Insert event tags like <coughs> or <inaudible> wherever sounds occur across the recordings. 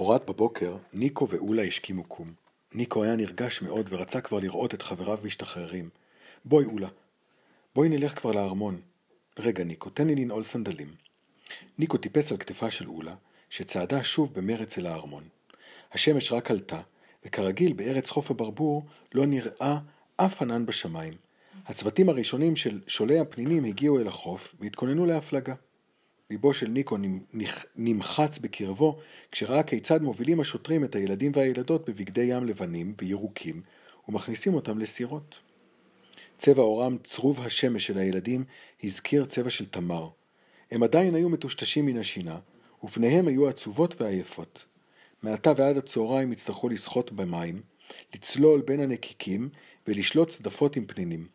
למחרת בבוקר, ניקו ואולה השכימו קום. ניקו היה נרגש מאוד ורצה כבר לראות את חבריו משתחררים. בואי, אולה. בואי נלך כבר לארמון. רגע, ניקו, תן לי לנעול סנדלים. ניקו טיפס על כתפה של אולה, שצעדה שוב במרץ אל הארמון. השמש רק עלתה, וכרגיל בארץ חוף הברבור לא נראה אף ענן בשמיים. הצוותים הראשונים של שולי הפנינים הגיעו אל החוף והתכוננו להפלגה. ליבו של ניקו נמחץ בקרבו כשראה כיצד מובילים השוטרים את הילדים והילדות בבגדי ים לבנים וירוקים ומכניסים אותם לסירות. צבע עורם צרוב השמש של הילדים הזכיר צבע של תמר. הם עדיין היו מטושטשים מן השינה, ופניהם היו עצובות ועייפות. מעתה ועד הצהריים יצטרכו לשחות במים, לצלול בין הנקיקים ולשלוט צדפות עם פנינים.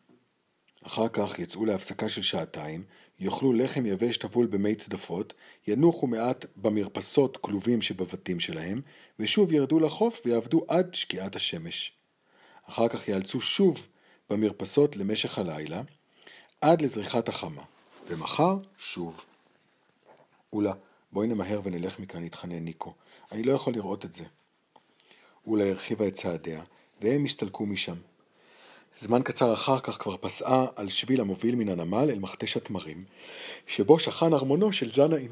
אחר כך יצאו להפסקה של שעתיים, יאכלו לחם יבש טבול במי צדפות, ינוחו מעט במרפסות כלובים שבבתים שלהם, ושוב ירדו לחוף ויעבדו עד שקיעת השמש. אחר כך יאלצו שוב במרפסות למשך הלילה, עד לזריחת החמה, ומחר שוב. אולה, בואי נמהר ונלך מכאן, התחנן ניקו. אני לא יכול לראות את זה. אולה הרחיבה את צעדיה, והם הסתלקו משם. זמן קצר אחר כך כבר פסעה על שביל המוביל מן הנמל אל מכתש התמרים, שבו שכן ארמונו של זנאים.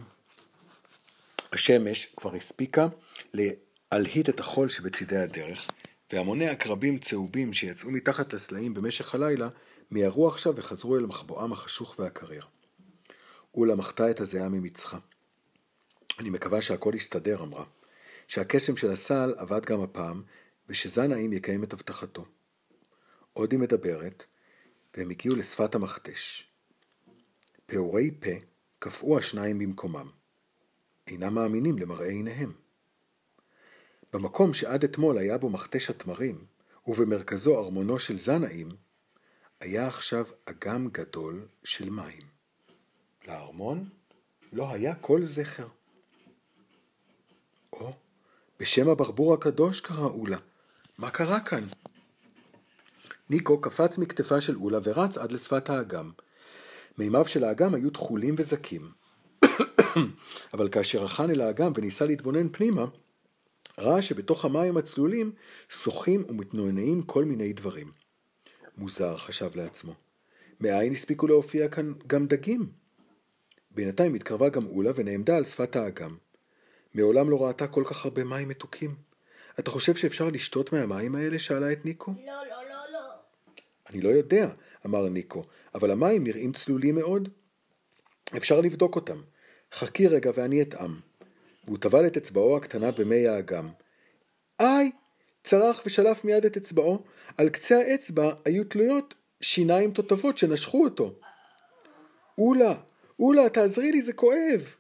השמש כבר הספיקה להלהיט את החול שבצידי הדרך, והמוני עקרבים צהובים שיצאו מתחת לסלעים במשך הלילה מיהרו עכשיו וחזרו אל מחבואם החשוך והקריר. אולה מחתה את הזיעה ממצחה. אני מקווה שהכל יסתדר, אמרה. שהקסם של הסל עבד גם הפעם, ושזנאים יקיים את הבטחתו. עוד היא מדברת, והם הגיעו לשפת המכתש. פעורי פה קפאו השניים במקומם. אינם מאמינים למראה עיניהם. במקום שעד אתמול היה בו מכתש התמרים, ובמרכזו ארמונו של זנאים, היה עכשיו אגם גדול של מים. לארמון לא היה כל זכר. או, בשם הברבור הקדוש קראו לה. מה קרה כאן? ניקו קפץ מכתפה של אולה ורץ עד לשפת האגם. מימיו של האגם היו תכולים וזקים. <coughs> אבל כאשר רחן אל האגם וניסה להתבונן פנימה, ראה שבתוך המים הצלולים שוחים ומתנוענעים כל מיני דברים. מוזר, חשב לעצמו. מאין הספיקו להופיע כאן גם דגים? בינתיים התקרבה גם אולה ונעמדה על שפת האגם. מעולם לא ראתה כל כך הרבה מים מתוקים. אתה חושב שאפשר לשתות מהמים האלה? שאלה את ניקו. לא, לא. אני לא יודע, אמר ניקו, אבל המים נראים צלולים מאוד. אפשר לבדוק אותם. חכי רגע ואני אטעם. והוא טבל את אצבעו הקטנה במי האגם. איי! צרח ושלף מיד את אצבעו. על קצה האצבע היו תלויות שיניים תותבות שנשכו אותו. אולה, אולה, תעזרי לי, זה כואב.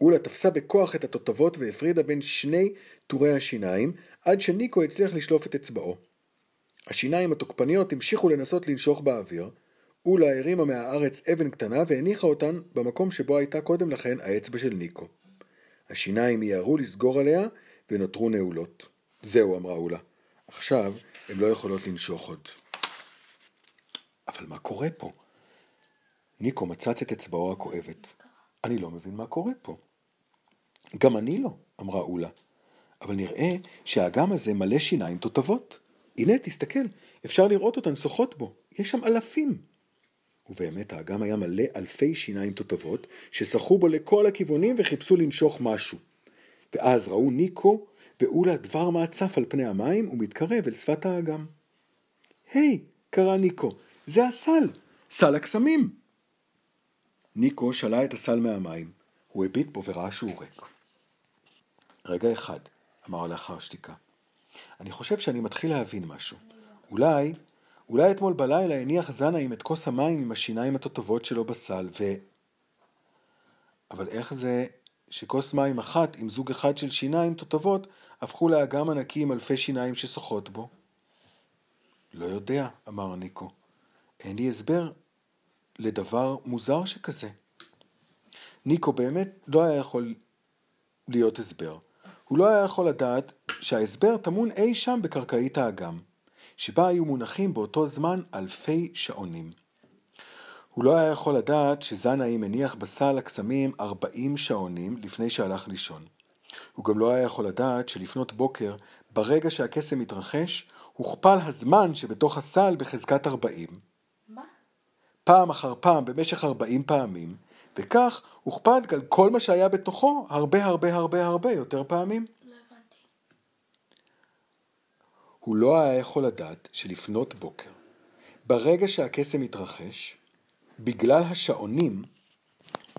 אולה תפסה בכוח את התותבות והפרידה בין שני טורי השיניים, עד שניקו הצליח לשלוף את אצבעו. השיניים התוקפניות המשיכו לנסות לנשוך באוויר, אולה הרימה מהארץ אבן קטנה והניחה אותן במקום שבו הייתה קודם לכן האצבע של ניקו. השיניים מיהרו לסגור עליה ונותרו נעולות. זהו, אמרה אולה. עכשיו הן לא יכולות לנשוך עוד. אבל מה קורה פה? ניקו מצץ את אצבעו הכואבת. אני לא מבין מה קורה פה. גם אני לא, אמרה אולה. אבל נראה שהאגם הזה מלא שיניים תותבות. הנה, תסתכל, אפשר לראות אותן שוחות בו. יש שם אלפים. ובאמת האגם היה מלא אלפי שיניים תותבות, ששחו בו לכל הכיוונים וחיפשו לנשוך משהו. ואז ראו ניקו ואולה דבר מה צף על פני המים ומתקרב אל שפת האגם. היי, hey, קרא ניקו, זה הסל, סל הקסמים. ניקו שלה את הסל מהמים. הוא הביט בו וראה שהוא ריק. רגע אחד, אמר לאחר שתיקה. אני חושב שאני מתחיל להבין משהו. אולי, אולי אתמול בלילה הניח זנאים את כוס המים עם השיניים התותבות שלו בסל, ו... אבל איך זה שכוס מים אחת עם זוג אחד של שיניים תותבות הפכו לאגם ענקי עם אלפי שיניים ששוחות בו? לא יודע, אמר ניקו. אין לי הסבר לדבר מוזר שכזה. ניקו באמת לא היה יכול להיות הסבר. הוא לא היה יכול לדעת שההסבר טמון אי שם בקרקעית האגם, שבה היו מונחים באותו זמן אלפי שעונים. הוא לא היה יכול לדעת שזנאי מניח בסל הקסמים ארבעים שעונים לפני שהלך לישון. הוא גם לא היה יכול לדעת שלפנות בוקר, ברגע שהקסם מתרחש, הוכפל הזמן שבתוך הסל בחזקת 40. מה? פעם אחר פעם במשך 40 פעמים, וכך הוכפד כל מה שהיה בתוכו הרבה הרבה הרבה הרבה יותר פעמים. לא הבנתי. הוא לא היה יכול לדעת שלפנות בוקר, ברגע שהקסם התרחש, בגלל השעונים,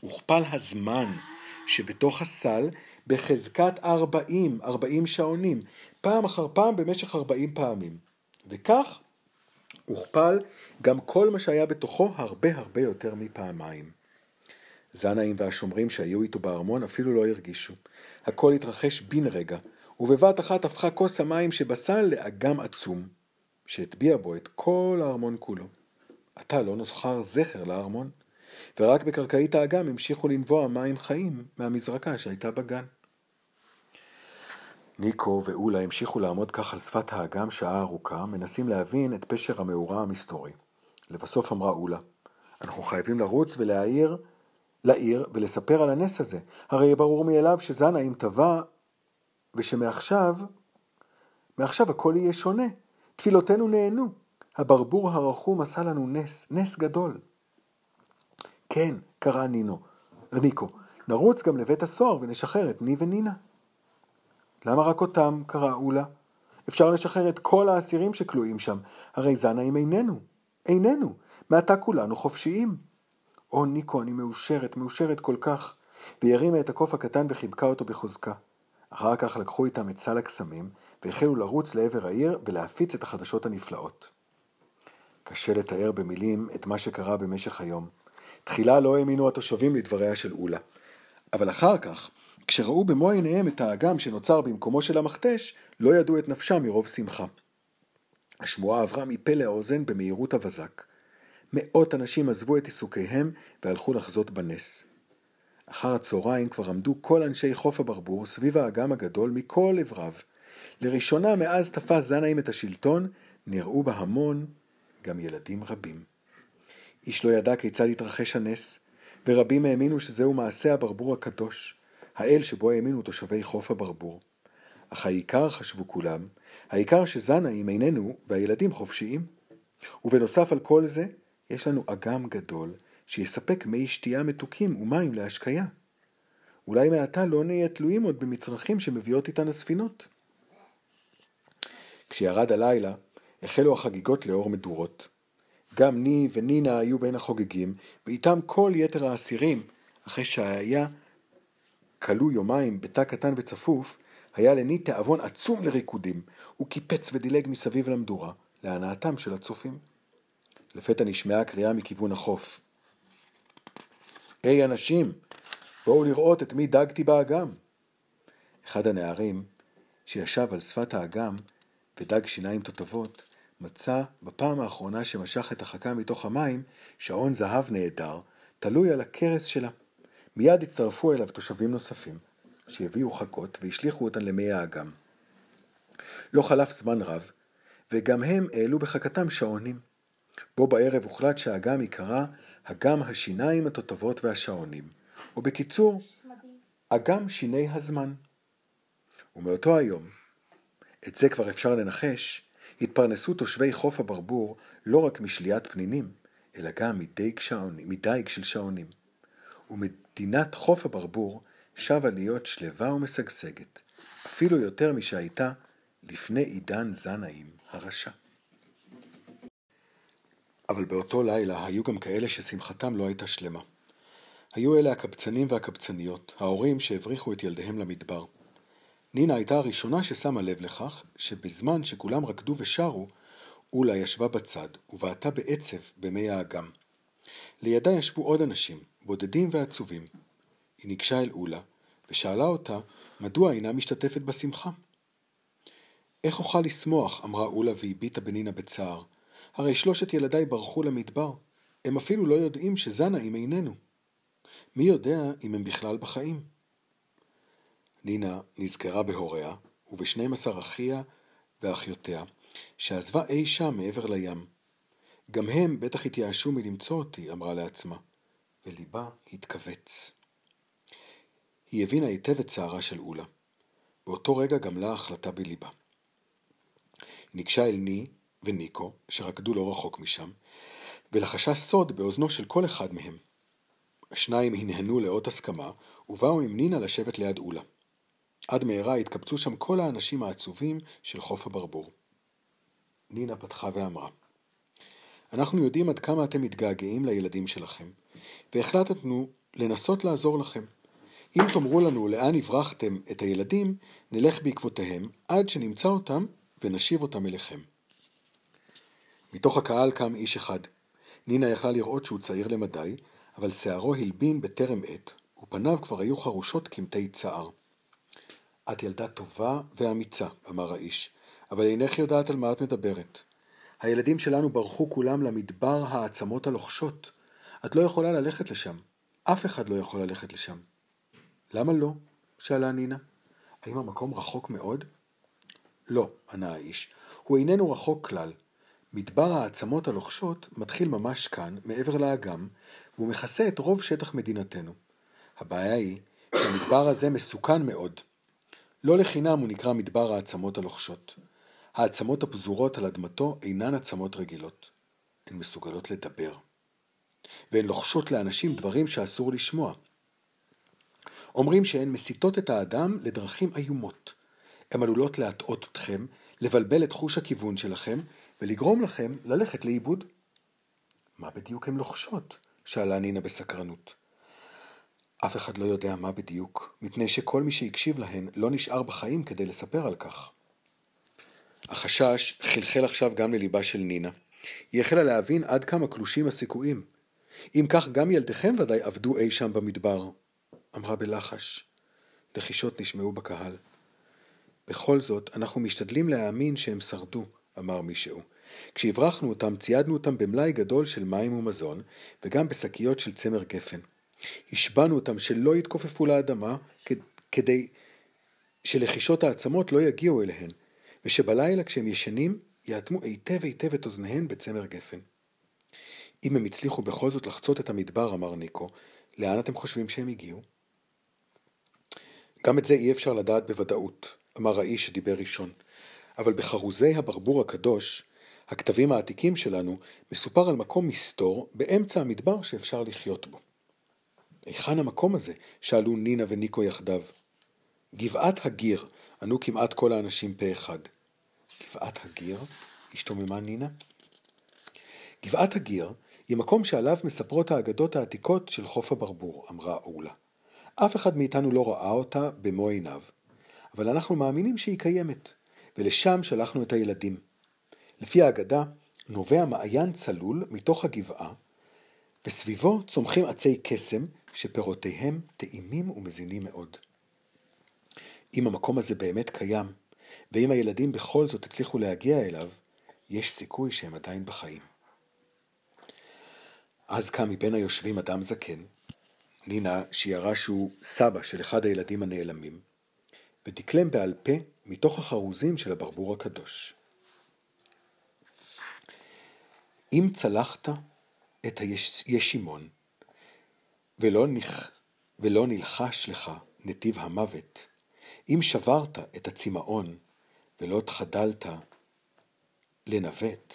הוכפל הזמן שבתוך הסל בחזקת 40, 40 שעונים, פעם אחר פעם במשך 40 פעמים. וכך הוכפל גם כל מה שהיה בתוכו הרבה הרבה יותר מפעמיים. זנאים והשומרים שהיו איתו בארמון אפילו לא הרגישו. הכל התרחש בן רגע, ובבת אחת הפכה כוס המים שבסל לאגם עצום, שהטביע בו את כל הארמון כולו. עתה לא נוסחר זכר לארמון, ורק בקרקעית האגם המשיכו לנבוע מים חיים מהמזרקה שהייתה בגן. ניקו ואולה המשיכו לעמוד כך על שפת האגם שעה ארוכה, מנסים להבין את פשר המאורע המסתורי. לבסוף אמרה אולה, אנחנו חייבים לרוץ ולהעיר לעיר ולספר על הנס הזה. הרי ברור מאליו שזנאים טבע ושמעכשיו, מעכשיו הכל יהיה שונה. תפילותינו נהנו. הברבור הרחום עשה לנו נס, נס גדול. כן, קרא נינו, ניקו, נרוץ גם לבית הסוהר ונשחרר את ני ונינה. למה רק אותם? קרא אולה. אפשר לשחרר את כל האסירים שכלואים שם, הרי זנאים איננו. איננו. מעתה כולנו חופשיים. או ניקו, אני מאושרת, מאושרת כל כך. והיא הרימה את הקוף הקטן וחיבקה אותו בחוזקה. אחר כך לקחו איתם את סל הקסמים, והחלו לרוץ לעבר העיר ולהפיץ את החדשות הנפלאות. קשה לתאר במילים את מה שקרה במשך היום. תחילה לא האמינו התושבים לדבריה של אולה. אבל אחר כך, כשראו במו עיניהם את האגם שנוצר במקומו של המכתש, לא ידעו את נפשם מרוב שמחה. השמועה עברה מפה לאוזן במהירות הבזק. מאות אנשים עזבו את עיסוקיהם והלכו לחזות בנס. אחר הצהריים כבר עמדו כל אנשי חוף הברבור סביב האגם הגדול מכל עבריו. לראשונה מאז תפס זנאים את השלטון, נראו בה המון, גם ילדים רבים. איש לא ידע כיצד התרחש הנס, ורבים האמינו שזהו מעשה הברבור הקדוש, האל שבו האמינו תושבי חוף הברבור. אך העיקר, חשבו כולם, העיקר שזנאים איננו והילדים חופשיים. ובנוסף על כל זה, יש לנו אגם גדול שיספק מי שתייה מתוקים ומים להשקיה. אולי מעתה לא נהיה תלויים עוד במצרכים שמביאות איתן הספינות. כשירד הלילה, החלו החגיגות לאור מדורות. גם ני ונינה היו בין החוגגים, ואיתם כל יתר האסירים, אחרי שהיה כלוא יומיים בתא קטן וצפוף, היה לני תיאבון עצום לריקודים. הוא קיפץ ודילג מסביב למדורה, להנאתם של הצופים. לפתע נשמעה קריאה מכיוון החוף. היי אנשים, בואו לראות את מי דגתי באגם. אחד הנערים, שישב על שפת האגם ודג שיניים תותבות, מצא בפעם האחרונה שמשך את החכה מתוך המים שעון זהב נהדר, תלוי על הכרס שלה. מיד הצטרפו אליו תושבים נוספים, שהביאו חכות והשליכו אותן למי האגם. לא חלף זמן רב, וגם הם העלו בחכתם שעונים. בו בערב הוחלט שהאגם ייקרא אגם השיניים התותבות והשעונים, או בקיצור, אגם שיני הזמן. ומאותו היום, את זה כבר אפשר לנחש, התפרנסו תושבי חוף הברבור לא רק משליית פנינים, אלא גם מדייג, שעונים, מדייג של שעונים. ומדינת חוף הברבור שבה להיות שלווה ומשגשגת, אפילו יותר משהייתה לפני עידן זנאים הרשע. אבל באותו לילה היו גם כאלה ששמחתם לא הייתה שלמה. היו אלה הקבצנים והקבצניות, ההורים שהבריחו את ילדיהם למדבר. נינה הייתה הראשונה ששמה לב לכך שבזמן שכולם רקדו ושרו, אולה ישבה בצד ובעטה בעצב במי האגם. לידה ישבו עוד אנשים, בודדים ועצובים. היא ניגשה אל אולה ושאלה אותה מדוע אינה משתתפת בשמחה. איך אוכל לשמוח? אמרה אולה והביטה בנינה בצער. הרי שלושת ילדיי ברחו למדבר. הם אפילו לא יודעים שזנאים איננו. מי יודע אם הם בכלל בחיים? נינה נזכרה בהוריה ובשנים עשר אחיה ואחיותיה, שעזבה אי שם מעבר לים. גם הם בטח התייאשו מלמצוא אותי, אמרה לעצמה, וליבה התכווץ. היא הבינה היטב את צערה של אולה. באותו רגע גמלה החלטה בליבה. ניגשה אל ני וניקו, שרקדו לא רחוק משם, ולחשה סוד באוזנו של כל אחד מהם. השניים הנהנו לאות הסכמה, ובאו עם נינה לשבת ליד אולה. עד מהרה התקבצו שם כל האנשים העצובים של חוף הברבור. נינה פתחה ואמרה, אנחנו יודעים עד כמה אתם מתגעגעים לילדים שלכם, והחלטנו לנסות לעזור לכם. אם תאמרו לנו לאן הברחתם את הילדים, נלך בעקבותיהם עד שנמצא אותם ונשיב אותם אליכם. מתוך הקהל קם איש אחד. נינה יכלה לראות שהוא צעיר למדי, אבל שערו הלבין בטרם עת, ופניו כבר היו חרושות כמתי צער. את ילדה טובה ואמיצה, אמר האיש, אבל אינך יודעת על מה את מדברת. הילדים שלנו ברחו כולם למדבר העצמות הלוחשות. את לא יכולה ללכת לשם. אף אחד לא יכול ללכת לשם. למה לא? שאלה נינה. האם המקום רחוק מאוד? לא, ענה האיש. הוא איננו רחוק כלל. מדבר העצמות הלוחשות מתחיל ממש כאן, מעבר לאגם, והוא מכסה את רוב שטח מדינתנו. הבעיה היא שהמדבר הזה מסוכן מאוד. לא לחינם הוא נקרא מדבר העצמות הלוחשות. העצמות הפזורות על אדמתו אינן עצמות רגילות. הן מסוגלות לדבר. והן לוחשות לאנשים דברים שאסור לשמוע. אומרים שהן מסיטות את האדם לדרכים איומות. הן עלולות להטעות אתכם, לבלבל את חוש הכיוון שלכם, ולגרום לכם ללכת לאיבוד. מה בדיוק הן לוחשות? שאלה נינה בסקרנות. אף אחד לא יודע מה בדיוק, מפני שכל מי שהקשיב להן לא נשאר בחיים כדי לספר על כך. החשש חלחל עכשיו גם לליבה של נינה. היא החלה להבין עד כמה קלושים הסיכויים. אם כך גם ילדיכם ודאי עבדו אי שם במדבר, אמרה בלחש. לחישות נשמעו בקהל. בכל זאת, אנחנו משתדלים להאמין שהם שרדו, אמר מישהו. כשהברחנו אותם, ציידנו אותם במלאי גדול של מים ומזון, וגם בשקיות של צמר גפן. השבענו אותם שלא יתכופפו לאדמה, כדי שלחישות העצמות לא יגיעו אליהן, ושבלילה כשהם ישנים, יאטמו היטב היטב את אוזניהן בצמר גפן. אם הם הצליחו בכל זאת לחצות את המדבר, אמר ניקו, לאן אתם חושבים שהם הגיעו? גם את זה אי אפשר לדעת בוודאות, אמר האיש שדיבר ראשון. אבל בחרוזי הברבור הקדוש, הכתבים העתיקים שלנו, מסופר על מקום מסתור באמצע המדבר שאפשר לחיות בו. היכן המקום הזה? שאלו נינה וניקו יחדיו. גבעת הגיר, ענו כמעט כל האנשים פה אחד. גבעת הגיר? השתוממה נינה. גבעת הגיר היא מקום שעליו מספרות האגדות העתיקות של חוף הברבור, אמרה אולה. אף אחד מאיתנו לא ראה אותה במו עיניו, אבל אנחנו מאמינים שהיא קיימת, ולשם שלחנו את הילדים. לפי האגדה, נובע מעיין צלול מתוך הגבעה, וסביבו צומחים עצי קסם שפירותיהם טעימים ומזינים מאוד. אם המקום הזה באמת קיים, ואם הילדים בכל זאת הצליחו להגיע אליו, יש סיכוי שהם עדיין בחיים. אז קם מבין היושבים אדם זקן, נינה שיערה שהוא סבא של אחד הילדים הנעלמים, ודקלם בעל פה מתוך החרוזים של הברבור הקדוש. אם צלחת את הישימון, ולא, נכ... ולא נלחש לך נתיב המוות, אם שברת את הצמאון ולא תחדלת לנווט,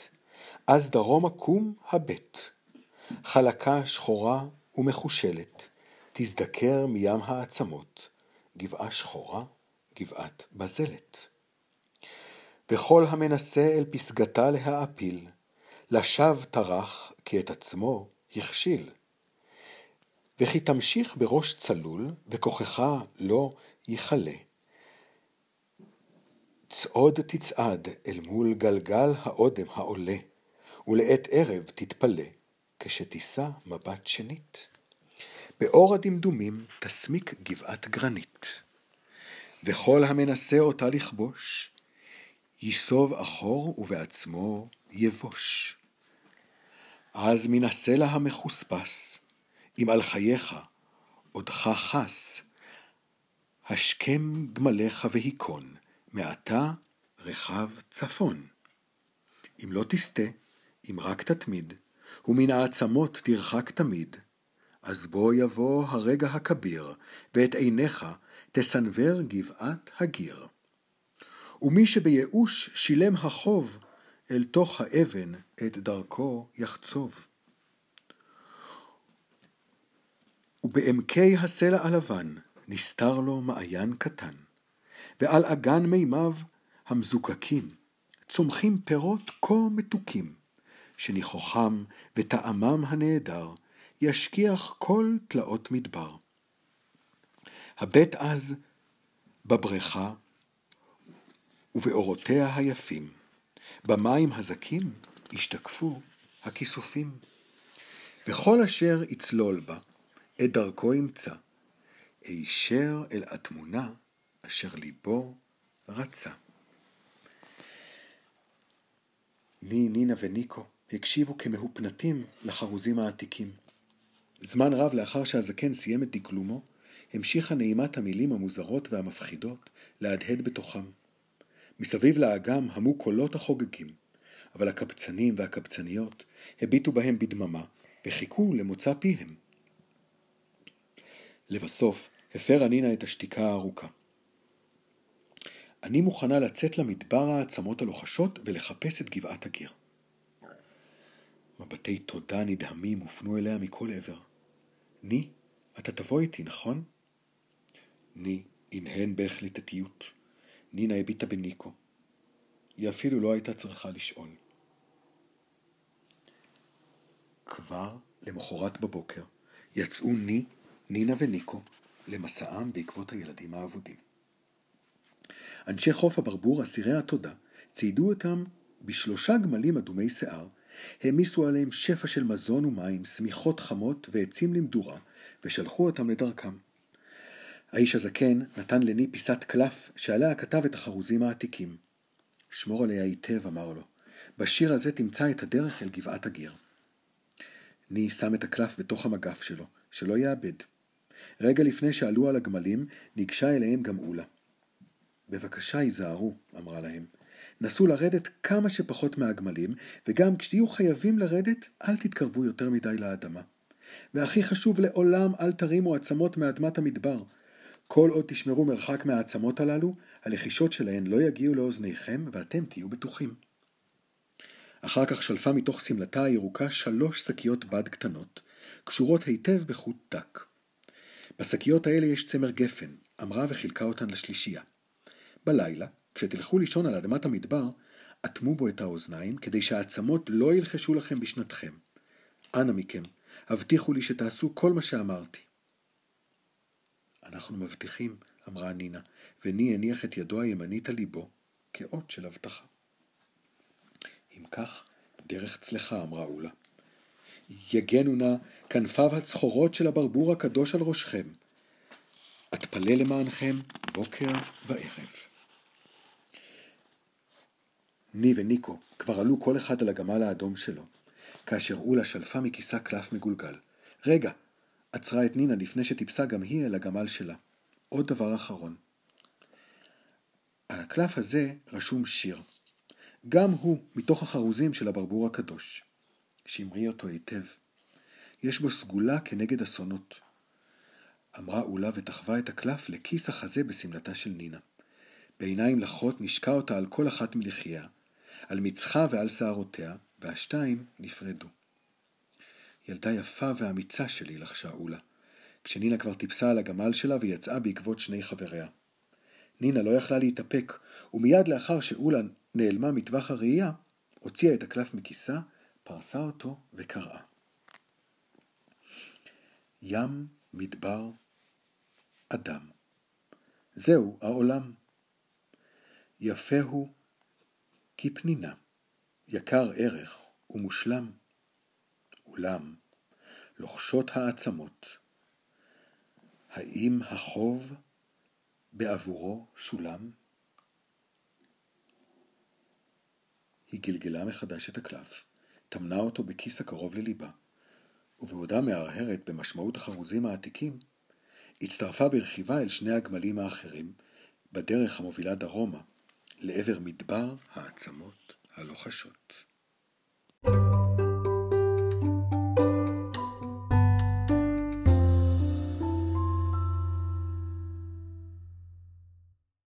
אז דרומה קום הבט, חלקה שחורה ומחושלת, תזדקר מים העצמות, גבעה שחורה, גבעת בזלת. וכל המנסה אל פסגתה להעפיל, לשווא טרח, כי את עצמו הכשיל. וכי תמשיך בראש צלול, וכוחך לא יכלה. צעוד תצעד אל מול גלגל האודם העולה, ולעת ערב תתפלא, כשתישא מבט שנית. באור הדמדומים תסמיק גבעת גרנית, וכל המנסה אותה לכבוש, ייסוב אחור ובעצמו יבוש. אז מן הסלע המחוספס, אם על חייך עודך חס, השכם גמליך והיכון, מעתה רחב צפון. אם לא תסטה, אם רק תתמיד, ומן העצמות תרחק תמיד, אז בוא יבוא הרגע הכביר, ואת עיניך תסנוור גבעת הגיר. ומי שבייאוש שילם החוב, אל תוך האבן את דרכו יחצוב. ובעמקי הסלע הלבן נסתר לו מעיין קטן, ועל אגן מימיו המזוקקים צומחים פירות כה מתוקים, שניחוחם וטעמם הנהדר ישכיח כל תלאות מדבר. הבט אז בבריכה ובאורותיה היפים, במים הזכים השתקפו הכיסופים. וכל אשר יצלול בה, את דרכו ימצא, הישר אל התמונה אשר ליבו רצה. ני, נינה וניקו הקשיבו כמהופנטים לחרוזים העתיקים. זמן רב לאחר שהזקן סיים את דקלומו, המשיכה נעימת המילים המוזרות והמפחידות להדהד בתוכם. מסביב לאגם המו קולות החוגגים, אבל הקבצנים והקבצניות הביטו בהם בדממה וחיכו למוצא פיהם. לבסוף הפרה נינה את השתיקה הארוכה. אני מוכנה לצאת למדבר העצמות הלוחשות ולחפש את גבעת הגיר. מבטי תודה נדהמים הופנו אליה מכל עבר. ני, אתה תבוא איתי, נכון? ני הנהן בהחלטתיות. נינה הביטה בניקו. היא אפילו לא הייתה צריכה לשאול. כבר למחרת בבוקר יצאו ני, נינה וניקו למסעם בעקבות הילדים האבודים. אנשי חוף הברבור, אסירי התודה, ציידו אותם בשלושה גמלים אדומי שיער, העמיסו עליהם שפע של מזון ומים, שמיכות חמות ועצים למדורה, ושלחו אותם לדרכם. האיש הזקן נתן לני פיסת קלף שעליה כתב את החרוזים העתיקים. שמור עליה היטב, אמר לו. בשיר הזה תמצא את הדרך אל גבעת הגיר. ני שם את הקלף בתוך המגף שלו, שלא יאבד. רגע לפני שעלו על הגמלים, ניגשה אליהם גם אולה. בבקשה היזהרו, אמרה להם. נסו לרדת כמה שפחות מהגמלים, וגם כשתהיו חייבים לרדת, אל תתקרבו יותר מדי לאדמה. והכי חשוב, לעולם אל תרימו עצמות מאדמת המדבר. כל עוד תשמרו מרחק מהעצמות הללו, הלחישות שלהן לא יגיעו לאוזניכם, ואתם תהיו בטוחים. אחר כך שלפה מתוך שמלתה הירוקה שלוש שקיות בד קטנות, קשורות היטב בחוט דק. בשקיות האלה יש צמר גפן, אמרה וחילקה אותן לשלישייה. בלילה, כשתלכו לישון על אדמת המדבר, אטמו בו את האוזניים, כדי שהעצמות לא ילחשו לכם בשנתכם. אנא מכם, הבטיחו לי שתעשו כל מה שאמרתי. אנחנו מבטיחים, אמרה נינה, וני הניח את ידו הימנית על ליבו, כאות של הבטחה. אם כך, דרך צלחה, אמרה אולה. יגנו נא כנפיו הצחורות של הברבור הקדוש על ראשכם. אתפלל למענכם בוקר וערב. ני וניקו כבר עלו כל אחד על הגמל האדום שלו, כאשר אולה שלפה מכיסה קלף מגולגל. רגע! עצרה את נינה לפני שטיפסה גם היא אל הגמל שלה. עוד דבר אחרון. על הקלף הזה רשום שיר. גם הוא מתוך החרוזים של הברבור הקדוש. שמרי אותו היטב. יש בו סגולה כנגד אסונות. אמרה אולה ותחווה את הקלף לכיס החזה בשמלתה של נינה. בעיניים לחות נשקה אותה על כל אחת מלחייה, על מצחה ועל שערותיה, והשתיים נפרדו. ילדה יפה ואמיצה שלי, לחשה אולה, כשנינה כבר טיפסה על הגמל שלה ויצאה בעקבות שני חבריה. נינה לא יכלה להתאפק, ומיד לאחר שאולה נעלמה מטווח הראייה, הוציאה את הקלף מכיסה, פרסה אותו וקראה. ים, מדבר, אדם. זהו העולם. יפה הוא כפנינה, יקר ערך ומושלם. אולם, לוחשות העצמות, האם החוב בעבורו שולם? היא גלגלה מחדש את הקלף, טמנה אותו בכיס הקרוב לליבה, ובעודה מהרהרת במשמעות החרוזים העתיקים, הצטרפה ברכיבה אל שני הגמלים האחרים, בדרך המובילה דרומה, לעבר מדבר העצמות הלוחשות. thank you